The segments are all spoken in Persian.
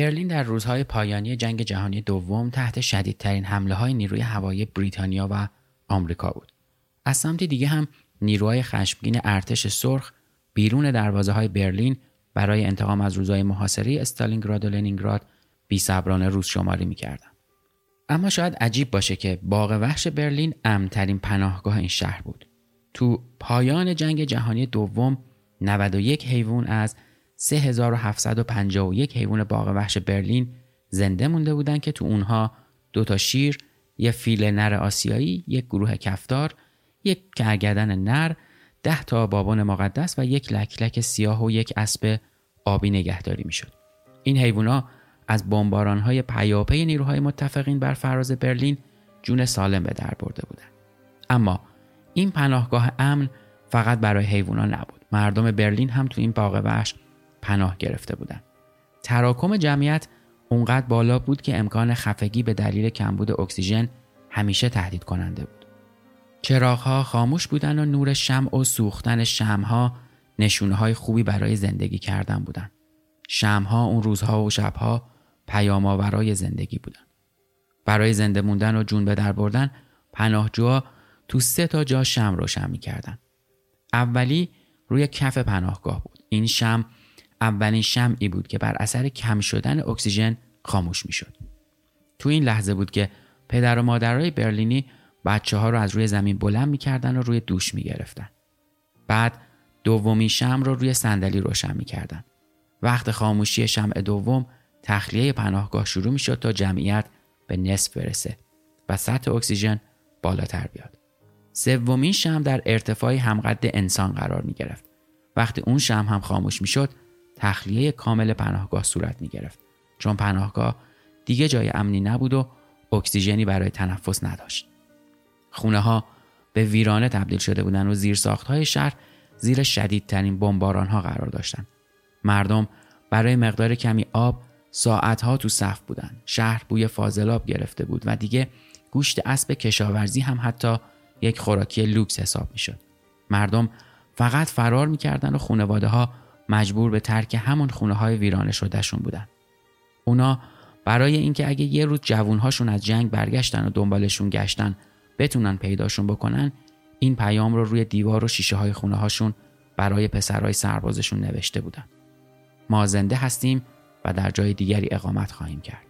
برلین در روزهای پایانی جنگ جهانی دوم تحت شدیدترین حمله های نیروی هوایی بریتانیا و آمریکا بود. از سمت دیگه هم نیروهای خشمگین ارتش سرخ بیرون دروازه های برلین برای انتقام از روزهای محاصره استالینگراد و لنینگراد بیصبرانه روز شماری می‌کردن. اما شاید عجیب باشه که باغ وحش برلین امترین پناهگاه این شهر بود. تو پایان جنگ جهانی دوم 91 حیوان از 3751 حیوان باغ وحش برلین زنده مونده بودن که تو اونها دو تا شیر، یه فیل نر آسیایی، یک گروه کفتار، یک کرگدن نر، ده تا بابون مقدس و یک لکلک سیاه و یک اسب آبی نگهداری می‌شد. این حیوونا از های پیاپی نیروهای متفقین بر فراز برلین جون سالم به در برده بودند. اما این پناهگاه امن فقط برای حیوونا نبود. مردم برلین هم تو این باغ وحش پناه گرفته بودند. تراکم جمعیت اونقدر بالا بود که امکان خفگی به دلیل کمبود اکسیژن همیشه تهدید کننده بود. چراغها خاموش بودن و نور شمع و سوختن شمها نشونه های خوبی برای زندگی کردن بودن. شمها اون روزها و شبها پیام زندگی بودن. برای زنده موندن و جون به در بردن پناهجوها تو سه تا جا شم روشن می‌کردن. اولی روی کف پناهگاه بود. این شم اولین شمعی بود که بر اثر کم شدن اکسیژن خاموش می‌شد. تو این لحظه بود که پدر و مادرای برلینی بچه ها رو از روی زمین بلند می‌کردن و روی دوش می‌گرفتن. بعد دومی شم رو روی صندلی روشن می‌کردن. وقت خاموشی شمع دوم تخلیه پناهگاه شروع می‌شد تا جمعیت به نصف برسه و سطح اکسیژن بالاتر بیاد. سومین شم در ارتفاعی همقد انسان قرار می گرفت. وقتی اون شم هم خاموش می شد تخلیه کامل پناهگاه صورت می گرفت چون پناهگاه دیگه جای امنی نبود و اکسیژنی برای تنفس نداشت. خونه ها به ویرانه تبدیل شده بودن و زیر ساخت های شهر زیر شدیدترین بمباران ها قرار داشتند. مردم برای مقدار کمی آب ساعت ها تو صف بودن. شهر بوی فاضلاب گرفته بود و دیگه گوشت اسب کشاورزی هم حتی یک خوراکی لوکس حساب می شد. مردم فقط فرار می‌کردن و خانواده ها مجبور به ترک همون خونه های ویرانه شدهشون بودن. اونا برای اینکه اگه یه روز جوونهاشون از جنگ برگشتن و دنبالشون گشتن بتونن پیداشون بکنن این پیام رو روی دیوار و شیشه های خونه هاشون برای پسرهای سربازشون نوشته بودن. ما زنده هستیم و در جای دیگری اقامت خواهیم کرد.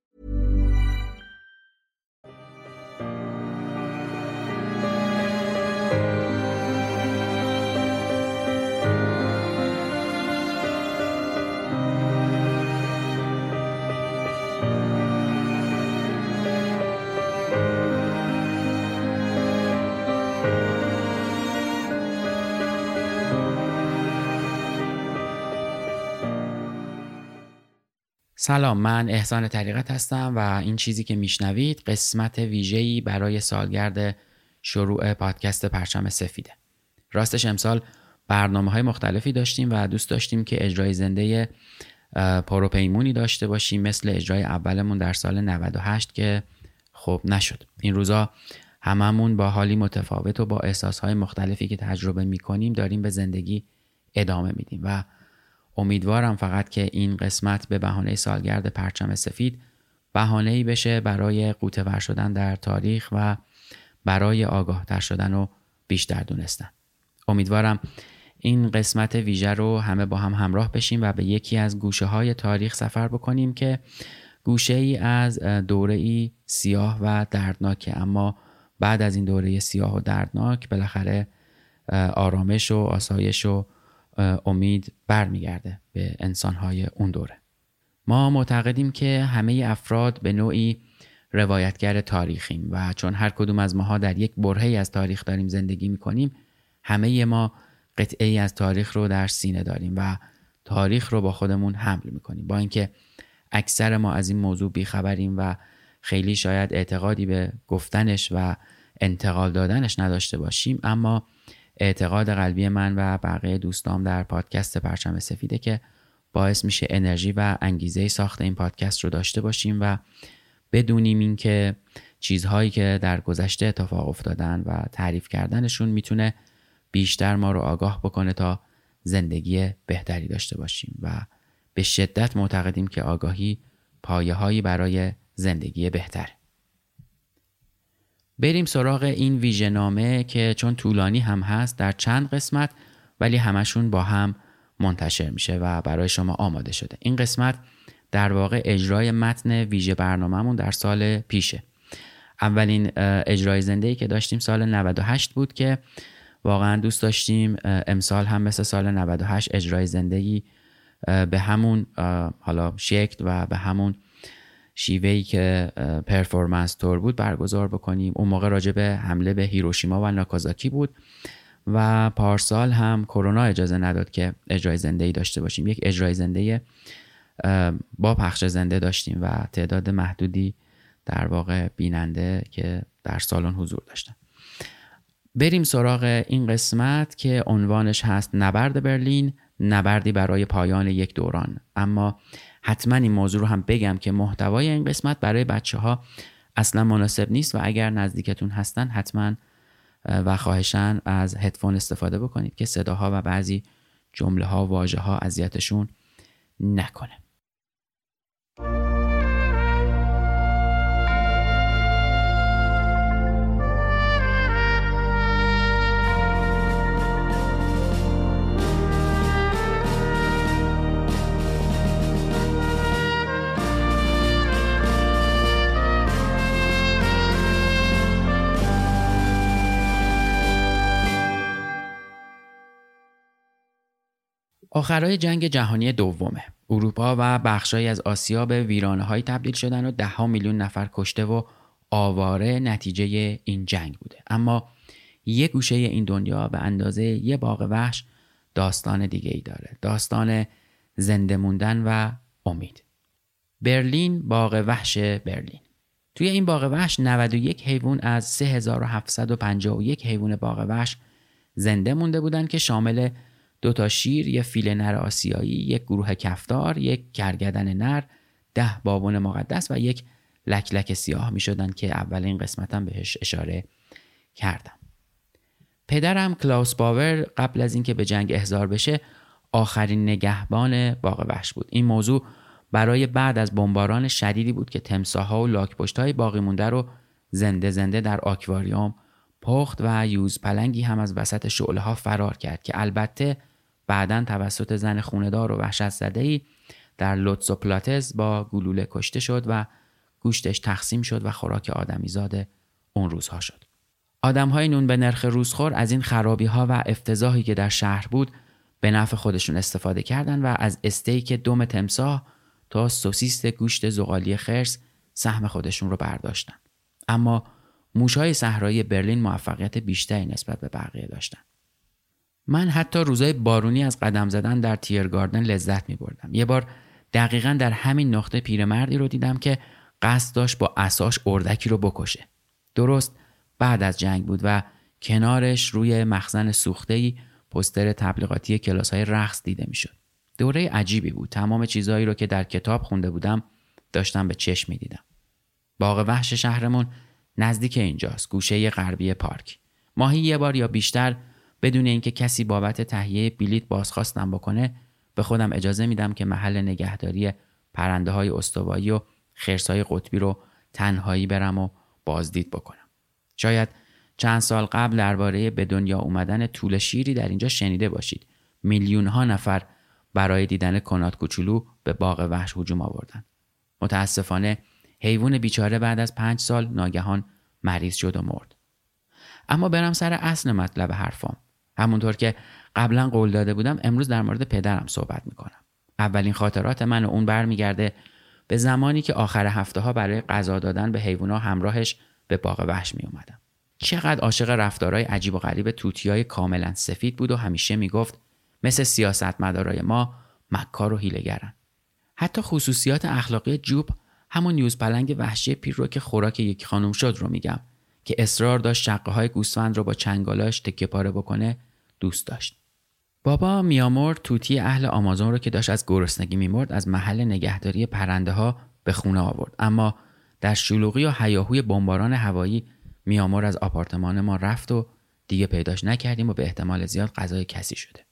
سلام من احسان طریقت هستم و این چیزی که میشنوید قسمت ویژه‌ای برای سالگرد شروع پادکست پرچم سفیده. راستش امسال برنامه های مختلفی داشتیم و دوست داشتیم که اجرای زنده پروپیمونی داشته باشیم مثل اجرای اولمون در سال 98 که خب نشد. این روزا هممون با حالی متفاوت و با احساسهای مختلفی که تجربه می‌کنیم داریم به زندگی ادامه میدیم و امیدوارم فقط که این قسمت به بهانه سالگرد پرچم سفید بهانه ای بشه برای قوتور شدن در تاریخ و برای آگاه تر شدن و بیشتر دونستن. امیدوارم این قسمت ویژه رو همه با هم همراه بشیم و به یکی از گوشه های تاریخ سفر بکنیم که گوشه ای از دوره ای سیاه و دردناکه. اما بعد از این دوره سیاه و دردناک بالاخره آرامش و آسایش و امید برمیگرده به انسانهای اون دوره. ما معتقدیم که همه افراد به نوعی روایتگر تاریخیم و چون هر کدوم از ماها در یک برهی از تاریخ داریم زندگی می‌کنیم همه ما قطعه از تاریخ رو در سینه داریم و تاریخ رو با خودمون حمل می‌کنیم. با اینکه اکثر ما از این موضوع بیخبریم و خیلی شاید اعتقادی به گفتنش و انتقال دادنش نداشته باشیم اما اعتقاد قلبی من و بقیه دوستام در پادکست پرچم سفیده که باعث میشه انرژی و انگیزه ساخت این پادکست رو داشته باشیم و بدونیم اینکه چیزهایی که در گذشته اتفاق افتادن و تعریف کردنشون می‌تونه بیشتر ما رو آگاه بکنه تا زندگی بهتری داشته باشیم و به شدت معتقدیم که آگاهی پایه هایی برای زندگی بهتره. بریم سراغ این ویژه که چون طولانی هم هست در چند قسمت ولی همشون با هم منتشر میشه و برای شما آماده شده. این قسمت در واقع اجرای متن ویژه برنامهمون در سال پیشه. اولین اجرای زنده که داشتیم سال 98 بود که واقعا دوست داشتیم امسال هم مثل سال 98 اجرای زندگی به همون حالا شکل و به همون شیوهی که پرفورمنس تور بود برگزار بکنیم. اون موقع راجع به حمله به هیروشیما و ناکازاکی بود و پارسال هم کرونا اجازه نداد که اجرای زنده ای داشته باشیم. یک اجرای زنده با پخش زنده داشتیم و تعداد محدودی در واقع بیننده که در سالن حضور داشتن. بریم سراغ این قسمت که عنوانش هست نبرد برلین نبردی برای پایان یک دوران. اما حتما این موضوع رو هم بگم که محتوای این قسمت برای بچه ها اصلا مناسب نیست و اگر نزدیکتون هستن حتما و خواهشن از هدفون استفاده بکنید که صداها و بعضی جمله ها واژه ها اذیتشون نکنه. آخرای جنگ جهانی دومه. اروپا و بخشهایی از آسیا به ویرانه های تبدیل شدن و ده میلیون نفر کشته و آواره نتیجه این جنگ بوده. اما یه گوشه این دنیا به اندازه یه باغ وحش داستان دیگه ای داره. داستان زنده موندن و امید. برلین باغ وحش برلین. توی این باغ وحش 91 حیوان از 3751 حیوان باغ وحش زنده مونده بودن که شامل دو تا شیر، یه فیل نر آسیایی، یک گروه کفتار، یک کرگدن نر، ده بابون مقدس و یک لکلک سیاه می شدن که اولین قسمتم بهش اشاره کردم. پدرم کلاوس باور قبل از اینکه به جنگ احضار بشه آخرین نگهبان باغ وحش بود. این موضوع برای بعد از بمباران شدیدی بود که تمساها و لاکپشت های باقی مونده رو زنده زنده در آکواریوم پخت و یوز پلنگی هم از وسط شعله ها فرار کرد که البته بعدا توسط زن خوندار و وحشت زده ای در لوتسو پلاتز با گلوله کشته شد و گوشتش تقسیم شد و خوراک آدمیزاد اون روزها شد. آدم های نون به نرخ روزخور از این خرابی ها و افتضاحی که در شهر بود به نفع خودشون استفاده کردند و از استیک دم تمساه تا سوسیست گوشت زغالی خرس سهم خودشون رو برداشتن. اما موشهای صحرایی برلین موفقیت بیشتری نسبت به بقیه داشتند. من حتی روزای بارونی از قدم زدن در تیرگاردن لذت می بردم. یه بار دقیقا در همین نقطه پیرمردی رو دیدم که قصد داشت با اساش اردکی رو بکشه درست بعد از جنگ بود و کنارش روی مخزن سوخته‌ای پستر تبلیغاتی کلاس های رقص دیده می‌شد. دوره عجیبی بود. تمام چیزهایی رو که در کتاب خونده بودم داشتم به چشم می‌دیدم. باغ وحش شهرمون نزدیک اینجاست. گوشه غربی پارک. ماهی یه بار یا بیشتر بدون اینکه کسی بابت تهیه بلیت بازخواستم بکنه به خودم اجازه میدم که محل نگهداری پرنده های استوایی و خرسای قطبی رو تنهایی برم و بازدید بکنم. شاید چند سال قبل درباره به دنیا اومدن طول شیری در اینجا شنیده باشید. میلیون ها نفر برای دیدن کنات کوچولو به باغ وحش هجوم آوردن. متاسفانه حیوان بیچاره بعد از پنج سال ناگهان مریض شد و مرد. اما برم سر اصل مطلب حرفام. همونطور که قبلا قول داده بودم امروز در مورد پدرم صحبت می‌کنم. اولین خاطرات من و اون برمیگرده به زمانی که آخر هفته ها برای غذا دادن به حیوونا همراهش به باغ وحش می اومدم. چقدر عاشق رفتارهای عجیب و غریب توتیای کاملا سفید بود و همیشه می‌گفت مثل سیاستمدارای ما مکار و هیلگرن. حتی خصوصیات اخلاقی جوب همون نیوز پلنگ وحشی پیر رو که خوراک یک خانم شد رو میگم که اصرار داشت شقه های گوسفند رو با چنگالاش تکه پاره بکنه دوست داشت. بابا میامور توتی اهل آمازون رو که داشت از گرسنگی میمرد از محل نگهداری پرنده ها به خونه آورد. اما در شلوغی و هیاهوی بمباران هوایی میامور از آپارتمان ما رفت و دیگه پیداش نکردیم و به احتمال زیاد غذای کسی شده.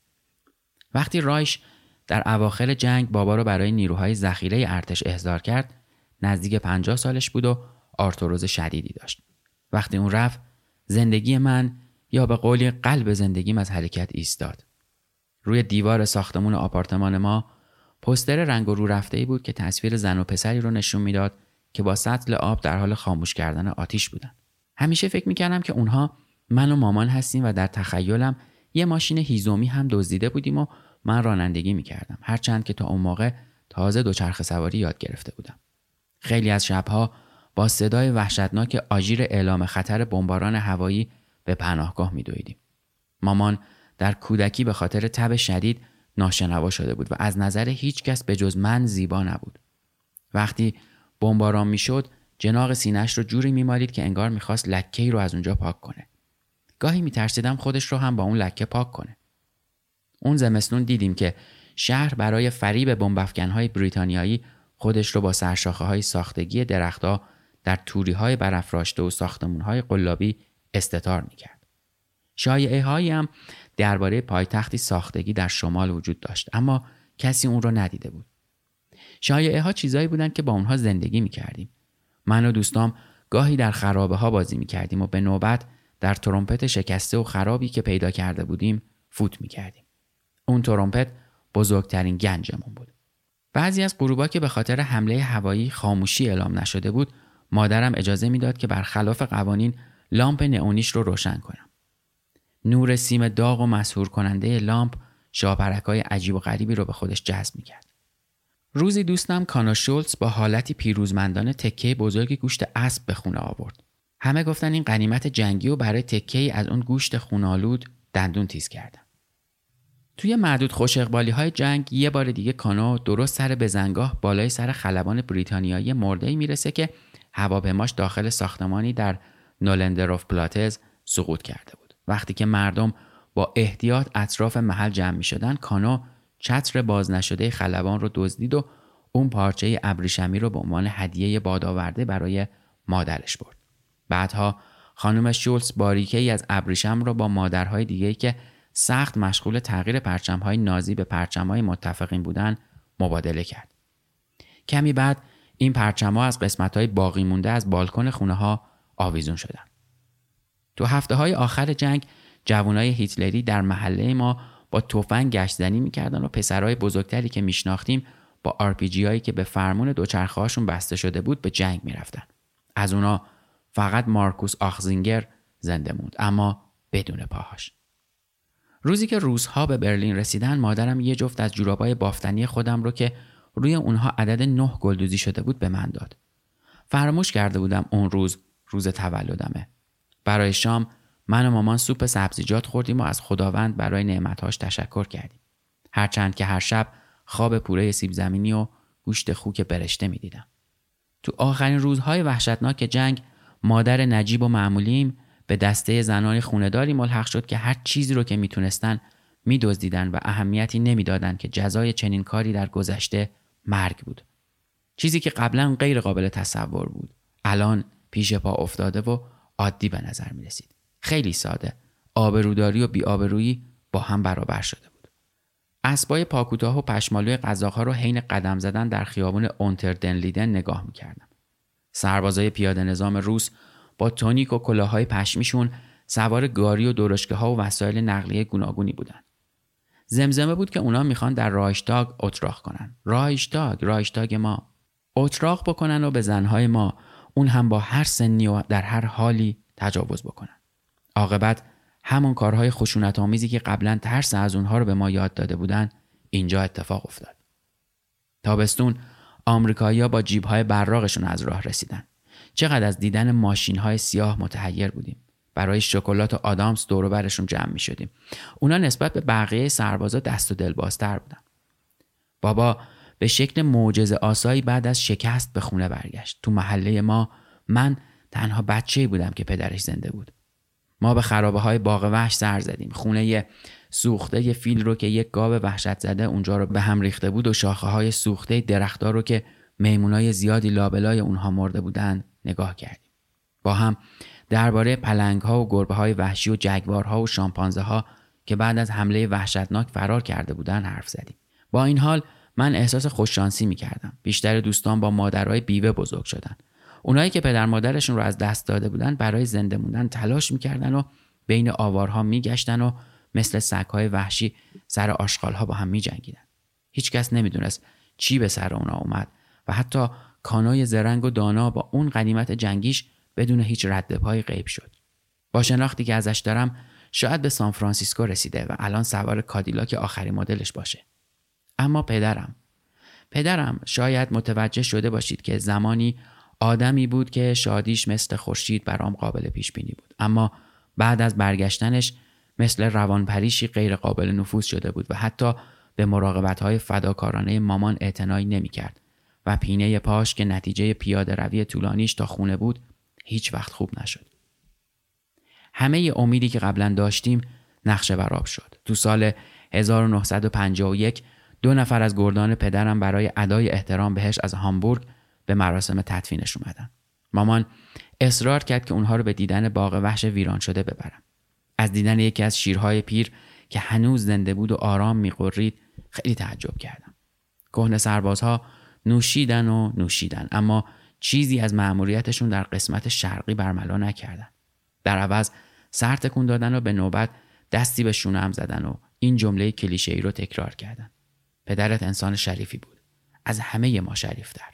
وقتی رایش در اواخر جنگ بابا رو برای نیروهای ذخیره ارتش احضار کرد نزدیک 50 سالش بود و آرتروز شدیدی داشت. وقتی اون رفت زندگی من یا به قولی قلب زندگیم از حرکت ایستاد روی دیوار ساختمون آپارتمان ما پستر رنگ و رو رفته ای بود که تصویر زن و پسری رو نشون می‌داد که با سطل آب در حال خاموش کردن آتیش بودن. همیشه فکر می‌کردم که اونها من و مامان هستیم و در تخیلم یه ماشین هیزومی هم دزدیده بودیم و من رانندگی می‌کردم هرچند که تا اون موقع تازه دوچرخه سواری یاد گرفته بودم. خیلی از شبها با صدای وحشتناک آژیر اعلام خطر بمباران هوایی به پناهگاه میدویدیم. مامان در کودکی به خاطر تب شدید ناشنوا شده بود و از نظر هیچ کس به جز من زیبا نبود. وقتی بمباران می‌شد جناق سینهش رو جوری میمالید که انگار می‌خواست لکه ای رو از اونجا پاک کنه. گاهی میترسیدم خودش رو هم با اون لکه پاک کنه. اون زمستون دیدیم که شهر برای فریب های بریتانیایی خودش رو با سرشاخه های ساختگی درختها در توری های برافراشته و ساختمون های قلابی استتار می‌کرد. شایعه هایی هم درباره پایتختی ساختگی در شمال وجود داشت اما کسی اون رو ندیده بود. شایعه ها چیزایی بودند که با اونها زندگی می کردیم. من و دوستام گاهی در خرابه ها بازی می کردیم و به نوبت در ترومپت شکسته و خرابی که پیدا کرده بودیم فوت می کردیم. اون ترومپت بزرگترین گنجمون بود. بعضی از غروبا که به خاطر حمله هوایی خاموشی اعلام نشده بود مادرم اجازه می‌داد که برخلاف قوانین لامپ نئونیش رو روشن کنم. نور سیم داغ و مسهور کننده لامپ شاپرکای عجیب و غریبی رو به خودش جذب می‌کرد. روزی دوستم کانا شولتز با حالتی پیروزمندانه تکه بزرگ گوشت اسب به خونه آورد. همه گفتن این قنیمت جنگی و برای تکه از اون گوشت خونالود دندون تیز کردن. توی معدود خوش های جنگ یه بار دیگه کانو درست سر بزنگاه بالای سر خلبان بریتانیایی مرده می‌رسه که هواپیماش داخل ساختمانی در نولندروف پلاتز سقوط کرده بود. وقتی که مردم با احتیاط اطراف محل جمع می شدن کانو چتر باز نشده خلبان رو دزدید و اون پارچه ابریشمی رو به عنوان هدیه بادآورده برای مادرش برد. بعدها خانم شولز باریکه ای از ابریشم رو با مادرهای دیگه که سخت مشغول تغییر پرچمهای نازی به پرچمهای متفقین بودن مبادله کرد. کمی بعد این پرچمها از قسمتهای باقی مونده از بالکن خونه ها آویزون شدن. تو هفته های آخر جنگ جوانای هیتلری در محله ما با تفنگ گشت زنی می‌کردن و پسرای بزرگتری که میشناختیم با آرپیجی هایی که به فرمون دوچرخه هاشون بسته شده بود به جنگ می‌رفتن. از اونا فقط مارکوس آخزینگر زنده موند اما بدون پاهاش. روزی که روزها به برلین رسیدن مادرم یه جفت از جورابای بافتنی خودم رو که روی اونها عدد نه گلدوزی شده بود به من داد. فراموش کرده بودم اون روز روز تولدمه. برای شام من و مامان سوپ سبزیجات خوردیم و از خداوند برای نعمتهاش تشکر کردیم. هرچند که هر شب خواب پوره سیب زمینی و گوشت خوک برشته می‌دیدم تو آخرین روزهای وحشتناک جنگ مادر نجیب و معمولیم به دسته زنان خونداری ملحق شد که هر چیزی رو که می‌تونستن میدزدیدن و اهمیتی نمی‌دادند که جزای چنین کاری در گذشته مرگ بود چیزی که قبلا غیر قابل تصور بود الان پیش پا افتاده و عادی به نظر می رسید. خیلی ساده آبروداری و بیآبرویی با هم برابر شده بود اسبای پاکوتاه و پشمالوی قزاقها رو حین قدم زدن در خیابان اونتردنلیدن نگاه می‌کردم سربازای پیاده نظام روس با تونیک و کلاهای پشمیشون سوار گاری و درشگه ها و وسایل نقلیه گوناگونی بودن. زمزمه بود که اونا می‌خوان در رایشتاگ اتراق کنن. رایشتاگ، رایشتاگ ما. اتراق بکنن و به زنهای ما اون هم با هر سنی و در هر حالی تجاوز بکنن. عاقبت همون کارهای خشونت آمیزی که قبلا ترس از اونها رو به ما یاد داده بودن اینجا اتفاق افتاد. تابستون آمریکایی‌ها با جیبهای براغشون از راه رسیدن. چقدر از دیدن ماشین های سیاه متحیر بودیم برای شکلات و آدامس دور برشون جمع می شدیم اونا نسبت به بقیه سربازا دست و دلبازتر بودن بابا به شکل معجزه آسایی بعد از شکست به خونه برگشت. تو محله ما من تنها بچه بودم که پدرش زنده بود. ما به خرابه های باغ وحش سر زدیم. خونه سوخته فیل رو که یک گاو وحشت زده اونجا رو به هم ریخته بود و شاخه های سوخته درختار رو که میمونای زیادی لابلای اونها مرده بودن نگاه کردیم. با هم درباره پلنگ ها و گربه های وحشی و جگوارها و شامپانزه ها که بعد از حمله وحشتناک فرار کرده بودن حرف زدیم. با این حال من احساس خوششانسی می کردم بیشتر دوستان با مادرای بیوه بزرگ شدن اونایی که پدر مادرشون رو از دست داده بودن برای زنده موندن تلاش می‌کردن و بین آوارها میگشتن و مثل سگهای وحشی سر آشغالها با هم میجنگیدن هیچکس نمی‌دونست چی به سر اونا اومد و حتی کانای زرنگ و دانا با اون غنیمت جنگیش بدون هیچ رد پایی غیب شد. با شناختی که ازش دارم شاید به سان فرانسیسکو رسیده و الان سوار کادیلاک آخری مدلش باشه. اما پدرم پدرم شاید متوجه شده باشید که زمانی آدمی بود که شادیش مثل خورشید برام قابل پیش بینی بود اما بعد از برگشتنش مثل روانپریشی غیر قابل نفوذ شده بود و حتی به مراقبت های فداکارانه مامان اعتنایی نمی کرد و پینه پاش که نتیجه پیاده روی طولانیش تا خونه بود هیچ وقت خوب نشد. همه امیدی که قبلا داشتیم نقشه براب شد. تو سال 1951 دو نفر از گردان پدرم برای ادای احترام بهش از هامبورگ به مراسم تدفینش اومدن. مامان اصرار کرد که اونها رو به دیدن باغ وحش ویران شده ببرم. از دیدن یکی از شیرهای پیر که هنوز زنده بود و آرام میقرید خیلی تعجب کردم. کهنه سربازها نوشیدن و نوشیدن اما چیزی از مأموریتشون در قسمت شرقی برملا نکردن در عوض سر تکون دادن و به نوبت دستی به شونه هم زدن و این جمله کلیشه ای رو تکرار کردن پدرت انسان شریفی بود. از همه ما شریفتر.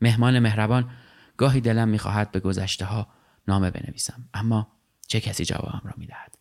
مهمان مهربان گاهی دلم می‌خواهد به گذشته ها نامه بنویسم اما چه کسی جوابم را می‌دهد؟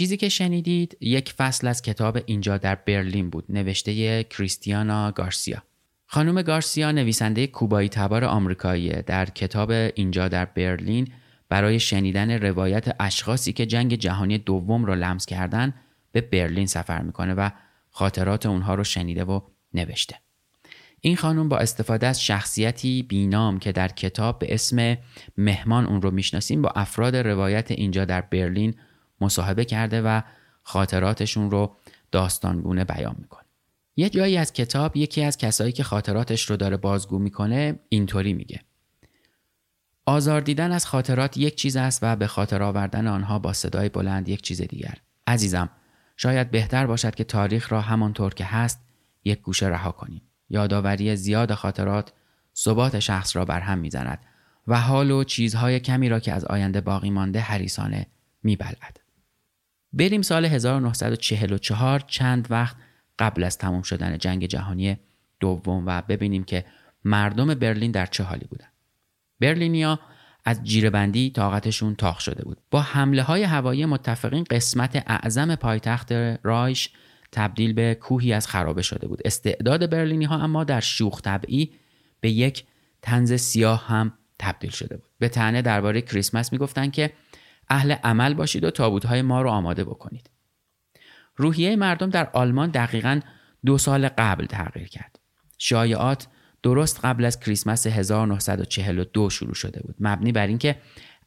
چیزی که شنیدید یک فصل از کتاب اینجا در برلین بود نوشته کریستیانا گارسیا. خانم گارسیا نویسنده کوبایی تبار آمریکاییه. در کتاب اینجا در برلین برای شنیدن روایت اشخاصی که جنگ جهانی دوم را لمس کردن به برلین سفر می‌کنه و خاطرات اونها رو شنیده و نوشته. این خانم با استفاده از شخصیتی بینام که در کتاب به اسم مهمان اون رو می‌شناسیم با افراد روایت اینجا در برلین مصاحبه کرده و خاطراتشون رو داستانگونه بیان می‌کنه. یه جایی از کتاب یکی از کسایی که خاطراتش رو داره بازگو می‌کنه اینطوری میگه. آزار دیدن از خاطرات یک چیز است و به خاطر آوردن آنها با صدای بلند یک چیز دیگر. عزیزم شاید بهتر باشد که تاریخ را همانطور که هست یک گوشه رها کنیم. یادآوری زیاد خاطرات ثبات شخص را بر هم می‌زند و حال و چیزهای کمی را که از آینده باقی مانده حریسانه میبلد بریم سال 1944 چند وقت قبل از تمام شدن جنگ جهانی دوم و ببینیم که مردم برلین در چه حالی بودن. برلینیا از جیربندی طاقتشون تاق شده بود. با حمله های هوایی متفقین قسمت اعظم پایتخت رایش تبدیل به کوهی از خرابه شده بود. استعداد برلینی ها اما در شوخ طبعی به یک تنز سیاه هم تبدیل شده بود. به تنه درباره کریسمس می‌گفتند که اهل عمل باشید و تابوت های ما رو آماده بکنید. روحیه مردم در آلمان دقیقا دو سال قبل تغییر کرد. شایعات درست قبل از کریسمس 1942 شروع شده بود. مبنی بر اینکه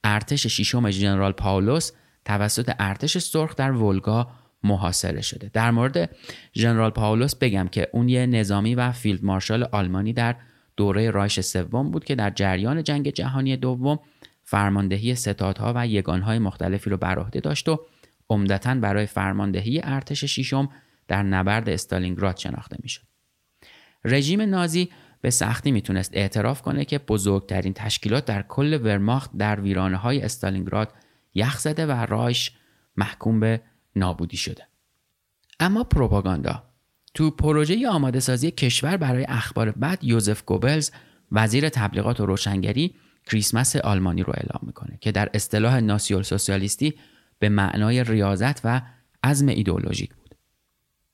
ارتش ششم ژنرال پاولوس توسط ارتش سرخ در ولگا محاصره شده. در مورد ژنرال پاولوس بگم که اون یه نظامی و فیلد مارشال آلمانی در دوره رایش سوم بود که در جریان جنگ جهانی دوم فرماندهی ستادها و یگانهای مختلفی رو بر عهده داشت و عمدتا برای فرماندهی ارتش ششم در نبرد استالینگراد شناخته می‌شد. رژیم نازی به سختی می‌تونست اعتراف کنه که بزرگترین تشکیلات در کل ورماخت در ویرانه های استالینگراد یخ زده و رایش محکوم به نابودی شده. اما پروپاگاندا تو پروژه آماده سازی کشور برای اخبار بعد یوزف گوبلز وزیر تبلیغات و روشنگری کریسمس آلمانی رو اعلام می‌کنه که در اصطلاح ناسیول سوسیالیستی به معنای ریاضت و عزم ایدئولوژیک بود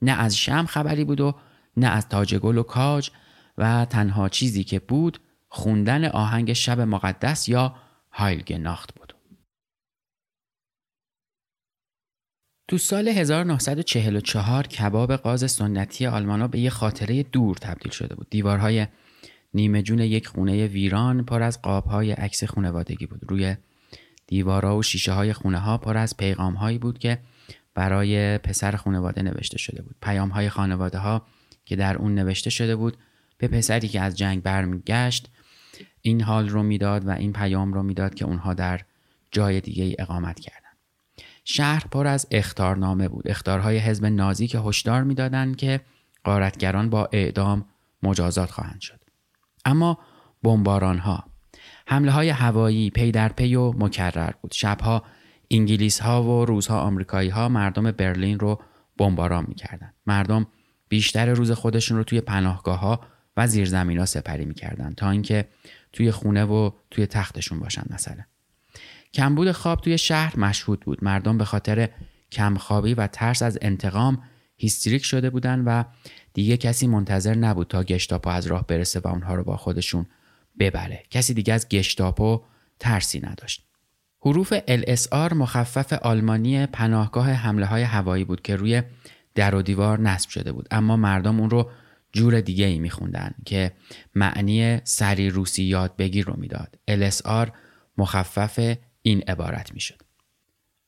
نه از شم خبری بود و نه از تاج گل و کاج و تنها چیزی که بود خوندن آهنگ شب مقدس یا هایلگناخت بود تو سال 1944 کباب قاز سنتی آلمانا به یه خاطره دور تبدیل شده بود. دیوارهای نیمه جون یک خونه ویران پر از قابهای عکس خونوادگی بود. روی دیوارها و شیشه های خونه ها پر از پیغام هایی بود که برای پسر خانواده نوشته شده بود. پیام های خانواده ها که در اون نوشته شده بود به پسری که از جنگ برمیگشت این حال رو می‌داد و این پیام رو می‌داد که اونها در جای دیگه ای اقامت کردن. شهر پر از اختارنامه بود اختارهای حزب نازی که هشدار می‌دادند که قارتگران با اعدام مجازات خواهند شد اما بمباران ها حمله های هوایی پی در پی و مکرر بود. شبها انگلیس ها و روزها آمریکایی ها مردم برلین رو بمباران می‌کردند. مردم بیشتر روز خودشون رو توی پناهگاه ها و زیرزمین ها سپری می‌کردند تا اینکه توی خونه و توی تختشون باشن مثلا. کمبود خواب توی شهر مشهود بود. مردم به خاطر کمخوابی و ترس از انتقام هیستریک شده بودن و دیگه کسی منتظر نبود تا گشتاپو از راه برسه و اونها رو با خودشون ببره کسی دیگه از گشتاپو ترسی نداشت حروف LSR مخفف آلمانی پناهگاه حمله های هوایی بود که روی در و دیوار نصب شده بود اما مردم اون رو جور دیگه ای میخوندن که معنی سری روسی یاد بگیر رو می‌داد LSR مخفف این عبارت می‌شد.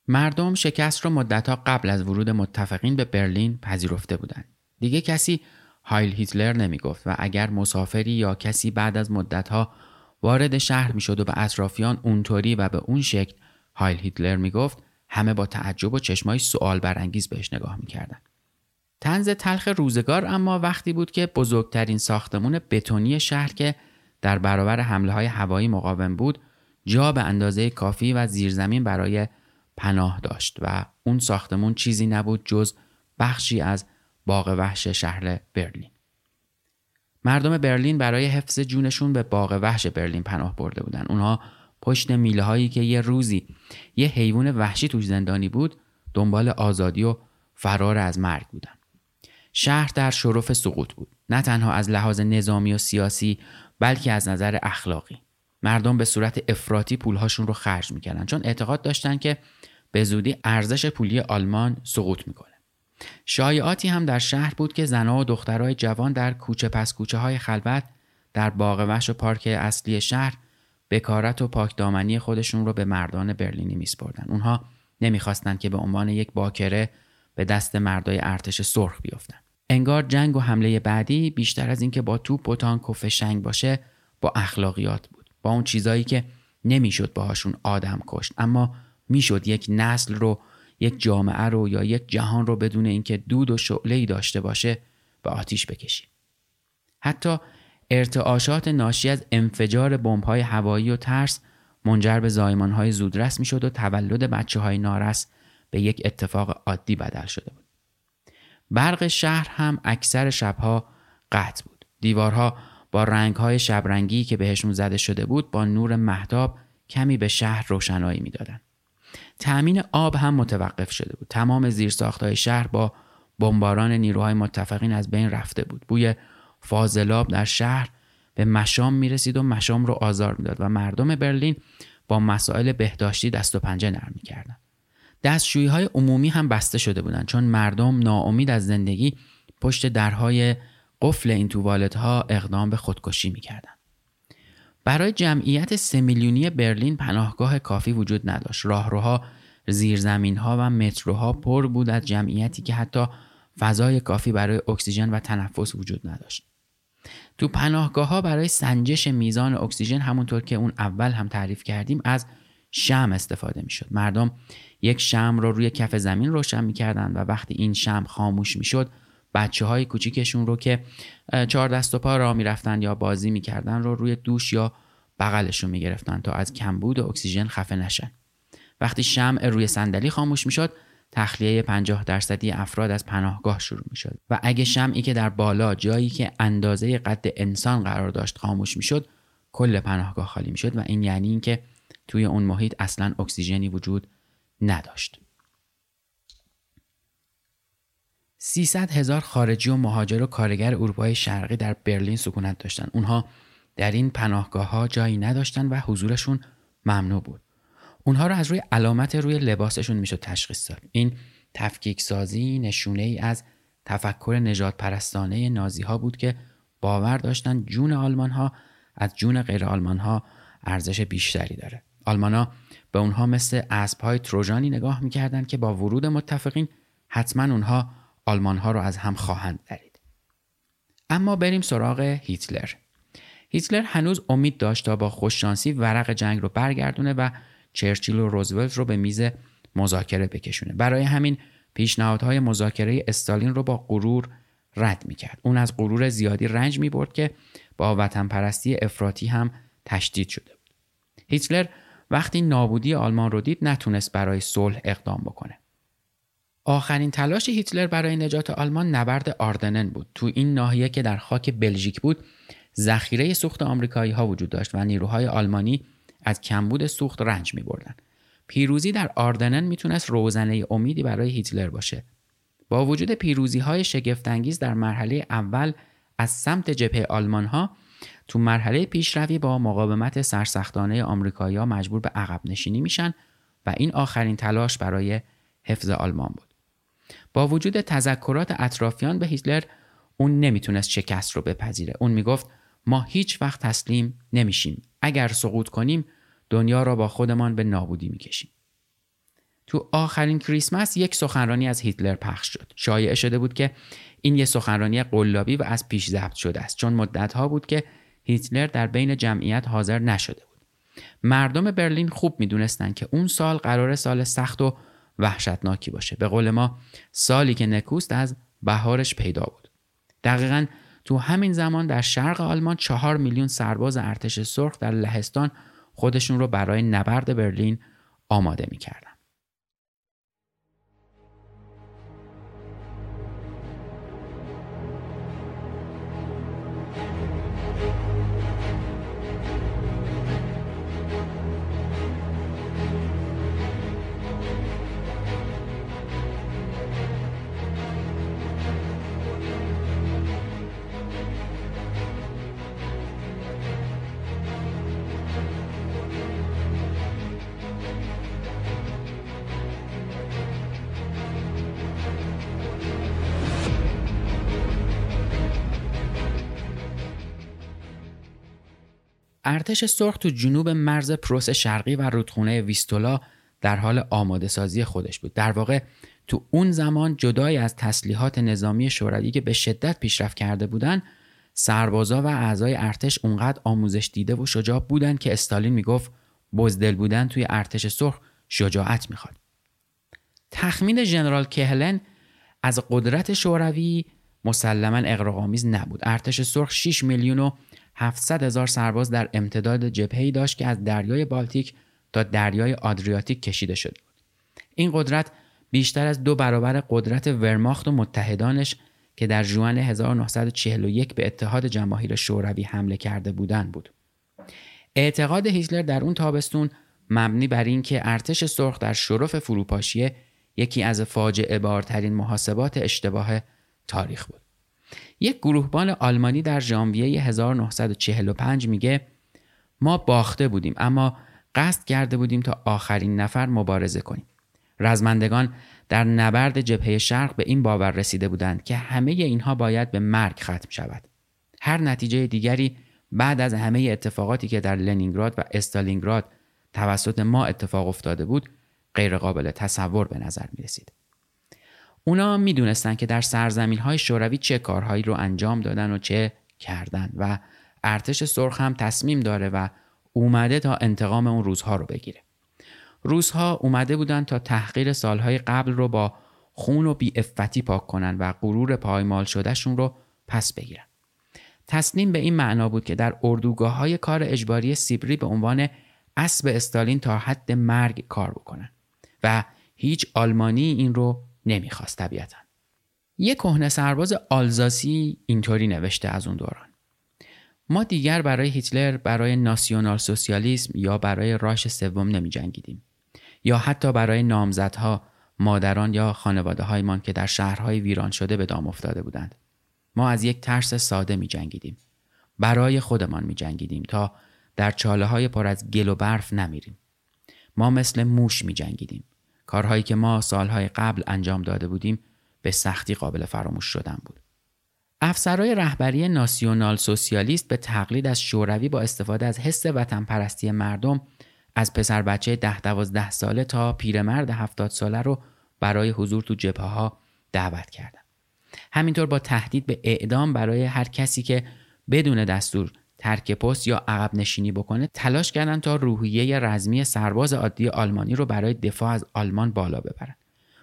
مردم شکست رو مدتها قبل از ورود متفقین به برلین پذیرفته بودند. دیگه کسی هایل هیتلر نمی‌گفت و اگر مسافری یا کسی بعد از مدتها وارد شهر می‌شد و به اطرافیان اونطوری و به اون شکل هایل هیتلر می‌گفت همه با تعجب و چشمای سوال برانگیز بهش نگاه می‌کردن. تنز تلخ روزگار اما وقتی بود که بزرگترین ساختمون بتونی شهر که در برابر حمله های هوایی مقاوم بود جا به اندازه کافی و زیرزمین برای پناه داشت و اون ساختمون چیزی نبود جز بخشی از باغ وحش شهر برلین. مردم برلین برای حفظ جونشون به باغ وحش برلین پناه برده بودن. اونها پشت میله هایی که یه روزی یه حیوان وحشی توش زندانی بود دنبال آزادی و فرار از مرگ بودن. شهر در شرف سقوط بود. نه تنها از لحاظ نظامی و سیاسی بلکه از نظر اخلاقی. مردم به صورت افراطی پولهاشون رو خرج می‌کردن چون اعتقاد داشتن که به زودی ارزش پولی آلمان سقوط می‌کنه شایعاتی هم در شهر بود که زنها و دخترای جوان در کوچه پس کوچه های خلوت در باغ وحش و پارک اصلی شهر بکارت و پاکدامنی خودشون رو به مردان برلینی میسپردن. اونها نمی‌خواستند که به عنوان یک باکره به دست مردای ارتش سرخ بیفتن انگار جنگ و حمله بعدی بیشتر از اینکه با توپ و تانک و فشنگ باشه با اخلاقیات بود. با اون چیزایی که نمی‌شد باهاشون آدم کشت اما می‌شد یک نسل رو یک جامعه رو یا یک جهان رو بدون اینکه دود و شعله داشته باشه به آتیش بکشیم حتی ارتعاشات ناشی از انفجار بمب‌های هوایی و ترس منجر به زایمانهای زودرس می‌شد و تولد بچه های نارس به یک اتفاق عادی بدل شده بود. برق شهر هم اکثر شبها قطع بود. دیوارها با رنگهای شبرنگی که بهشون زده شده بود با نور محتاب کمی به شهر روشنایی می‌دادند. تأمین آب هم متوقف شده بود. تمام زیرساختهای شهر با بمباران نیروهای متفقین از بین رفته بود. بوی فاضلاب در شهر به مشام می رسید و مشام رو آزار می‌داد و مردم برلین با مسائل بهداشتی دست و پنجه نرم می‌کردند. دستشویی های عمومی هم بسته شده بودند چون مردم ناامید از زندگی پشت درهای قفل این توالت ها اقدام به خودکشی می‌کردند. برای جمعیت سه میلیونی برلین پناهگاه کافی وجود نداشت. راهروها، زیرزمین ها و متروها پر بود از جمعیتی که حتی فضای کافی برای اکسیژن و تنفس وجود نداشت. تو پناهگاه ها برای سنجش میزان اکسیژن همونطور که اون اول هم تعریف کردیم از شمع استفاده می‌شد. مردم یک شمع رو روی کف زمین روشن می‌کردن و وقتی این شمع خاموش می‌شد بچه های کوچیکشون رو که چهار دست و پا را می‌رفتن یا بازی می‌کردن رو روی دوش یا بغلشون می‌گرفتن تا از کمبود اکسیژن خفه نشن. وقتی شمع روی صندلی خاموش می‌شد تخلیه 50 درصدی افراد از پناهگاه شروع می شد و اگه شمعی که در بالا جایی که اندازه قد انسان قرار داشت خاموش می شد کل پناهگاه خالی می شد و این یعنی اینکه توی اون محیط اصلا اکسیژنی وجود نداشت. 300 هزار خارجی و مهاجر و کارگر اروپای شرقی در برلین سکونت داشتند. اونها در این پناهگاه ها جایی نداشتند و حضورشون ممنوع بود. اونها رو از روی علامت روی لباسشون می‌شد تشخیص داد. این تفکیک سازی نشونه ای از تفکر نجات پرستانه نازی ها بود که باور داشتن جون آلمان ها از جون غیر آلمان ها ارزش بیشتری داره. آلمان ها به اونها مثل اسب های تروجانی نگاه می‌کردند که با ورود متفقین حتما اونها آلمان ها رو از هم خواهند درید. اما بریم سراغ هیتلر. هیتلر هنوز امید داشت تا با خوششانسی ورق جنگ رو برگردونه و چرچیل و روزولت رو به میز مذاکره بکشونه برای همین پیشنهادهای مذاکره استالین رو با غرور رد می‌کرد اون از غرور زیادی رنج می‌برد که با وطن پرستی افراطی هم تشدید شده بود هیتلر وقتی نابودی آلمان رو دید نتونست برای صلح اقدام بکنه آخرین تلاش هیتلر برای نجات آلمان نبرد آردنن بود تو این ناحیه که در خاک بلژیک بود ذخیره سوخت آمریکایی ها وجود داشت و نیروهای آلمانی از کمبود سوخت رنج می بردن. پیروزی در آردنن می‌تونست روزنه امیدی برای هیتلر باشه. با وجود پیروزی های شگفتانگیز در مرحله اول از سمت جبهه آلمان ها تو مرحله پیشروی با مقاومت سرسختانه آمریکایی‌ها مجبور به عقب نشینی میشن و این آخرین تلاش برای حفظ آلمان بود. با وجود تذکرات اطرافیان به هیتلر اون نمی‌تونست شکست رو بپذیره. اون می‌گفت ما هیچ وقت تسلیم نمیشیم. اگر سقوط کنیم دنیا را با خودمان به نابودی می‌کشیم. تو آخرین کریسمس یک سخنرانی از هیتلر پخش شد. شایعه شده بود که این یک سخنرانی قلابی و از پیش ضبط شده است چون مدتها بود که هیتلر در بین جمعیت حاضر نشده بود. مردم برلین خوب می‌دونستند که اون سال قرار سال سخت و وحشتناکی باشه. به قول ما سالی که نکوست از بهارش پیدا بود. دقیقا تو همین زمان در شرق آلمان چهار میلیون سرباز ارتش سرخ در لهستان خودشون رو برای نبرد برلین آماده می‌کردن. ارتش سرخ تو جنوب مرز پروس شرقی و رودخونه ویستولا در حال آماده سازی خودش بود. در واقع تو اون زمان جدای از تسلیحات نظامی شوروی که به شدت پیشرفت کرده بودن سربازا و اعضای ارتش اونقدر آموزش دیده و شجاع بودن که استالین می‌گفت بزدل بودن توی ارتش سرخ شجاعت می‌خواد. تخمین ژنرال کهلن از قدرت شوروی مسلما اقراق‌آمیز نبود ارتش سرخ 6 میلیون و 700 هزار سرباز در امتداد جبهه‌ای داشت که از دریای بالتیک تا دریای آدریاتیک کشیده شده بود این قدرت بیشتر از دو برابر قدرت ورماخت و متحدانش که در جوان 1941 به اتحاد جماهیر شوروی حمله کرده بودند بود. اعتقاد هیتلر در اون تابستون مبنی بر اینکه ارتش سرخ در شرف فروپاشیه یکی از فاجعه بارترین محاسبات اشتباه تاریخ بود. یک گروهبان آلمانی در ژانویه 1945 میگه ما باخته بودیم اما قصد کرده بودیم تا آخرین نفر مبارزه کنیم. رزمندگان در نبرد جبهه شرق به این باور رسیده بودند که همه اینها باید به مرگ ختم شود. هر نتیجه دیگری بعد از همه اتفاقاتی که در لنینگراد و استالینگراد توسط ما اتفاق افتاده بود غیرقابل تصور به نظر می رسید. اونا می دونستن که در سرزمین های شوروی چه کارهایی رو انجام دادن و چه کردن و ارتش سرخ هم تصمیم داره و اومده تا انتقام اون روزها رو بگیره. روزها اومده بودن تا تحقیر سالهای قبل رو با خون و بیعفتی پاک کنن و غرور پایمال شدهشون رو پس بگیرن. تصمیم به این معنا بود که در اردوگاه های کار اجباری سیبری به عنوان اسب استالین تا حد مرگ کار بکنن و هیچ آلمانی این رو نمی‌خواست طبیعتا. یک کهنه سرباز آلزاسی اینطوری نوشته از اون دوران. ما دیگر برای هیتلر برای ناسیونال سوسیالیسم یا برای راش سوم نمی جنگیدیم. یا حتی برای نامزدها مادران یا خانواده هایمان که در شهرهای ویران شده به دام افتاده بودند. ما از یک ترس ساده می جنگیدیم. برای خودمان می جنگیدیم تا در چاله های پر از گل و برف نمیریم. ما مثل موش می جنگیدیم. کارهایی که ما سالهای قبل انجام داده بودیم به سختی قابل فراموش شدن بود. افسرهای رهبری ناسیونال سوسیالیست به تقلید از شوروی با استفاده از حس وطن پرستی مردم از پسر بچه ده دوازده ساله تا پیرمرد هفتاد ساله رو برای حضور تو جبهه ها دعوت کردن. همینطور با تهدید به اعدام برای هر کسی که بدون دستور ترک پست یا عقب نشینی بکنه تلاش کردن تا روحیه رزمی سرباز عادی آلمانی رو برای دفاع از آلمان بالا ببرن.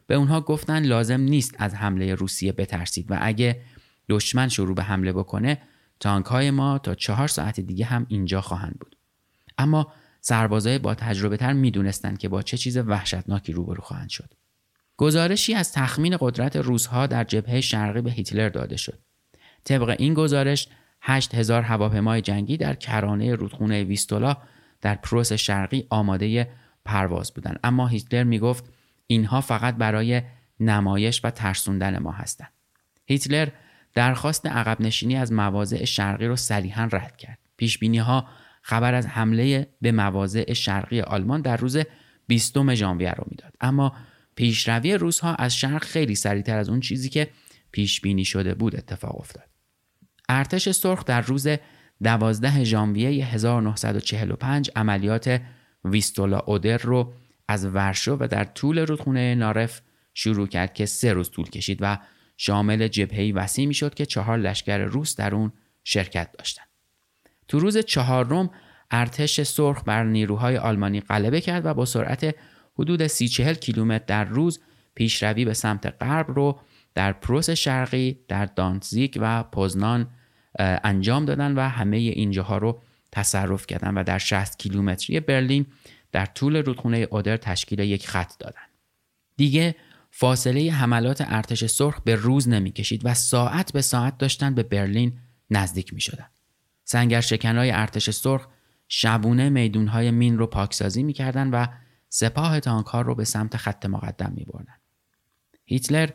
به اونها گفتن لازم نیست از حمله روسیه بترسید و اگه دشمن شروع به حمله بکنه تانک های ما تا چهار ساعت دیگه هم اینجا خواهند بود. اما سربازای با تجربه تر می‌دونستند که با چه چیز وحشتناکی روبرو خواهند شد. گزارشی از تخمین قدرت روزها در جبهه شرقی به هیتلر داده شد. طبق این گزارش 8000 هواپیمای جنگی در کرانه رودخونه ویستولا در پروس شرقی آماده پرواز بودند اما هیتلر می‌گفت اینها فقط برای نمایش و ترسوندن ما هستند. هیتلر درخواست عقب نشینی از مواضع شرقی رو صریحا رد کرد. پیش ها خبر از حمله به مواضع شرقی آلمان در روز 20 ژانویه رو می‌داد اما پیشروی روزها از شرق خیلی سریعتر از اون چیزی که پیش بینی شده بود اتفاق افتاد ارتش سرخ در روز 12 ژانویه 1945 عملیات ویستولا اودر رو از ورشو و در طول رودخونه نارف شروع کرد که سه روز طول کشید و شامل جبهه‌ای وسیع می‌شد که چهار لشکر روس در اون شرکت داشتند. تو روز چهارم ارتش سرخ بر نیروهای آلمانی غلبه کرد و با سرعت حدود سی چهل کیلومتر در روز پیشروی به سمت غرب رو در پروس شرقی در دانتزیک و پوزنان انجام دادن و همه اینجاها رو تصرف کردن و در 60 کیلومتری برلین در طول رودخونه اودر تشکیل یک خط دادن. دیگه فاصله حملات ارتش سرخ به روز نمی‌کشید و ساعت به ساعت داشتن به برلین نزدیک می شدن. سنگر شکنای ارتش سرخ شبونه میدونهای مین رو پاکسازی می‌کردن و سپاه تانک ها رو به سمت خط مقدم می بردن. هیتلر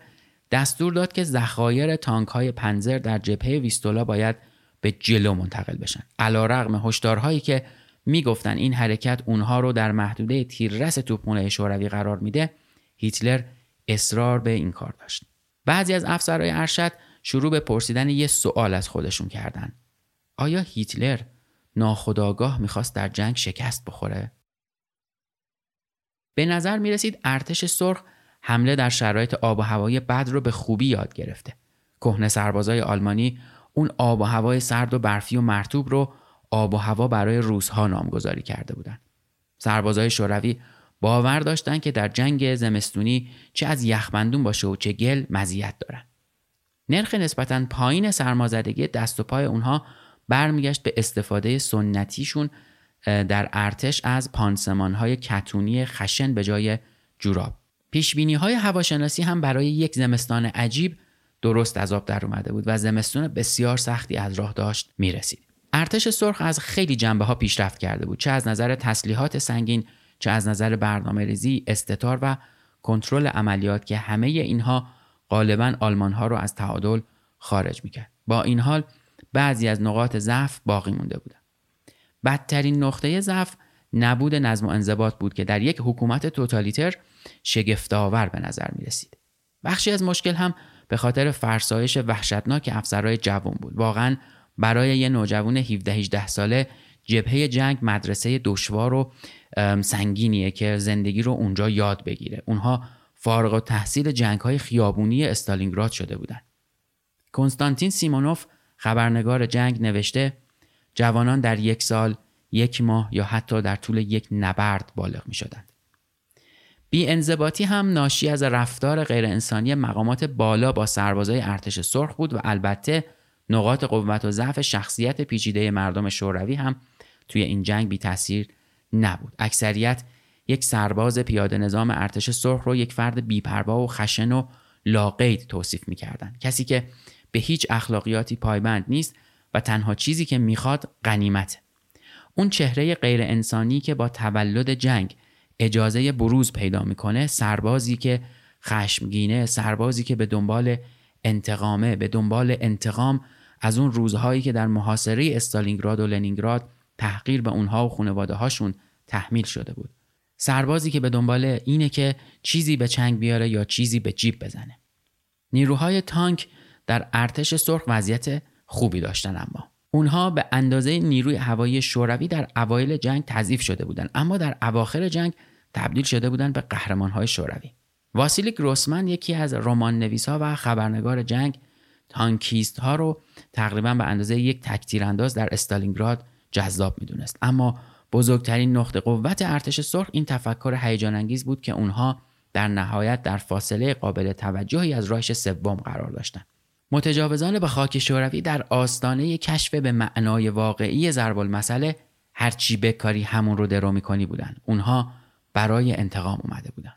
دستور داد که ذخایر تانک های پنزر در جبهه ویستولا باید به جلو منتقل بشن. علا رغم هشدارهایی که می‌گفتن این حرکت اونها رو در محدوده تیررس توپخانه شوروی قرار میده هیتلر اصرار به این کار داشت بعضی از افسرهای ارشد شروع به پرسیدن یه سوال از خودشون کردن آیا هیتلر ناخداگاه می‌خواست در جنگ شکست بخوره؟ به نظر می‌رسید ارتش سرخ حمله در شرایط آب و هوایی بد رو به خوبی یاد گرفته. کهنه سربازای آلمانی اون آب و هوای سرد و برفی و مرتوب رو آب و هوا برای روزها نامگذاری کرده بودند. سربازای شوروی باور داشتند که در جنگ زمستونی چه از یخبندون باشه و چه گل مزیت دارن نرخ نسبتا پایین سرمازدگی دست و پای اونها برمیگشت به استفاده سنتیشون در ارتش از پانسمان های کتونی خشن به جای جوراب پیش های هواشناسی هم برای یک زمستان عجیب درست از آب در اومده بود و زمستون بسیار سختی از راه داشت می‌رسید. ارتش سرخ از خیلی جنبه ها پیشرفت کرده بود چه از نظر تسلیحات سنگین چه از نظر برنامه ریزی استتار و کنترل عملیات که همه اینها غالبا آلمان ها رو از تعادل خارج می‌کرد. با این حال بعضی از نقاط ضعف باقی مونده بودند بدترین نقطه ضعف نبود نظم و انضباط بود که در یک حکومت توتالیتر شگفتآور به نظر می رسید. بخشی از مشکل هم به خاطر فرسایش وحشتناک افسرهای جوان بود. واقعا برای یه نوجوان 17 ساله جبهه جنگ مدرسه دشوار و سنگینیه که زندگی رو اونجا یاد بگیره. اونها فارغ و تحصیل جنگ های خیابونی استالینگراد شده بودند. کنستانتین سیمونوف خبرنگار جنگ نوشته جوانان در یک سال، یک ماه یا حتی در طول یک نبرد بالغ می شدند. بی انضباطی هم ناشی از رفتار غیرانسانی مقامات بالا با سربازای ارتش سرخ بود و البته نقاط قوت و ضعف شخصیت پیچیده مردم شوروی هم توی این جنگ بی تاثیر نبود. اکثریت یک سرباز پیاده نظام ارتش سرخ رو یک فرد بیپروا و خشن و لاقید توصیف می‌کردند. کسی که به هیچ اخلاقیاتی پایبند نیست و تنها چیزی که می‌خواد غنیمته. اون چهره غیر انسانی که با تولد جنگ اجازه بروز پیدا می‌کنه سربازی که خشمگینه سربازی که به دنبال انتقامه به دنبال انتقام از اون روزهایی که در محاصره استالینگراد و لنینگراد تحقیر به اونها و خانواده هاشون تحمیل شده بود. سربازی که به دنبال اینه که چیزی به چنگ بیاره یا چیزی به جیب بزنه. نیروهای تانک در ارتش سرخ وضعیت خوبی داشتن اما. اونها به اندازه نیروی هوایی شوروی در اوایل جنگ تضعیف شده بودند اما در اواخر جنگ تبدیل شده بودند به قهرمانهای شوروی. واسیلی گروسمن یکی از رمان نویس ها و خبرنگار جنگ تانکیست ها رو تقریبا به اندازه یک تکتیرانداز در استالینگراد جذاب می‌دونست. اما بزرگترین نقطه قوت ارتش سرخ این تفکر هیجان انگیز بود که اونها در نهایت در فاصله قابل توجهی از راهش سوم قرار داشتند. متجاوزان به خاک شوروی در آستانه کشف به معنای واقعی ضرب المثل هرچی بکاری همون رو درو می‌کنی بودن. اونها برای انتقام اومده بودن.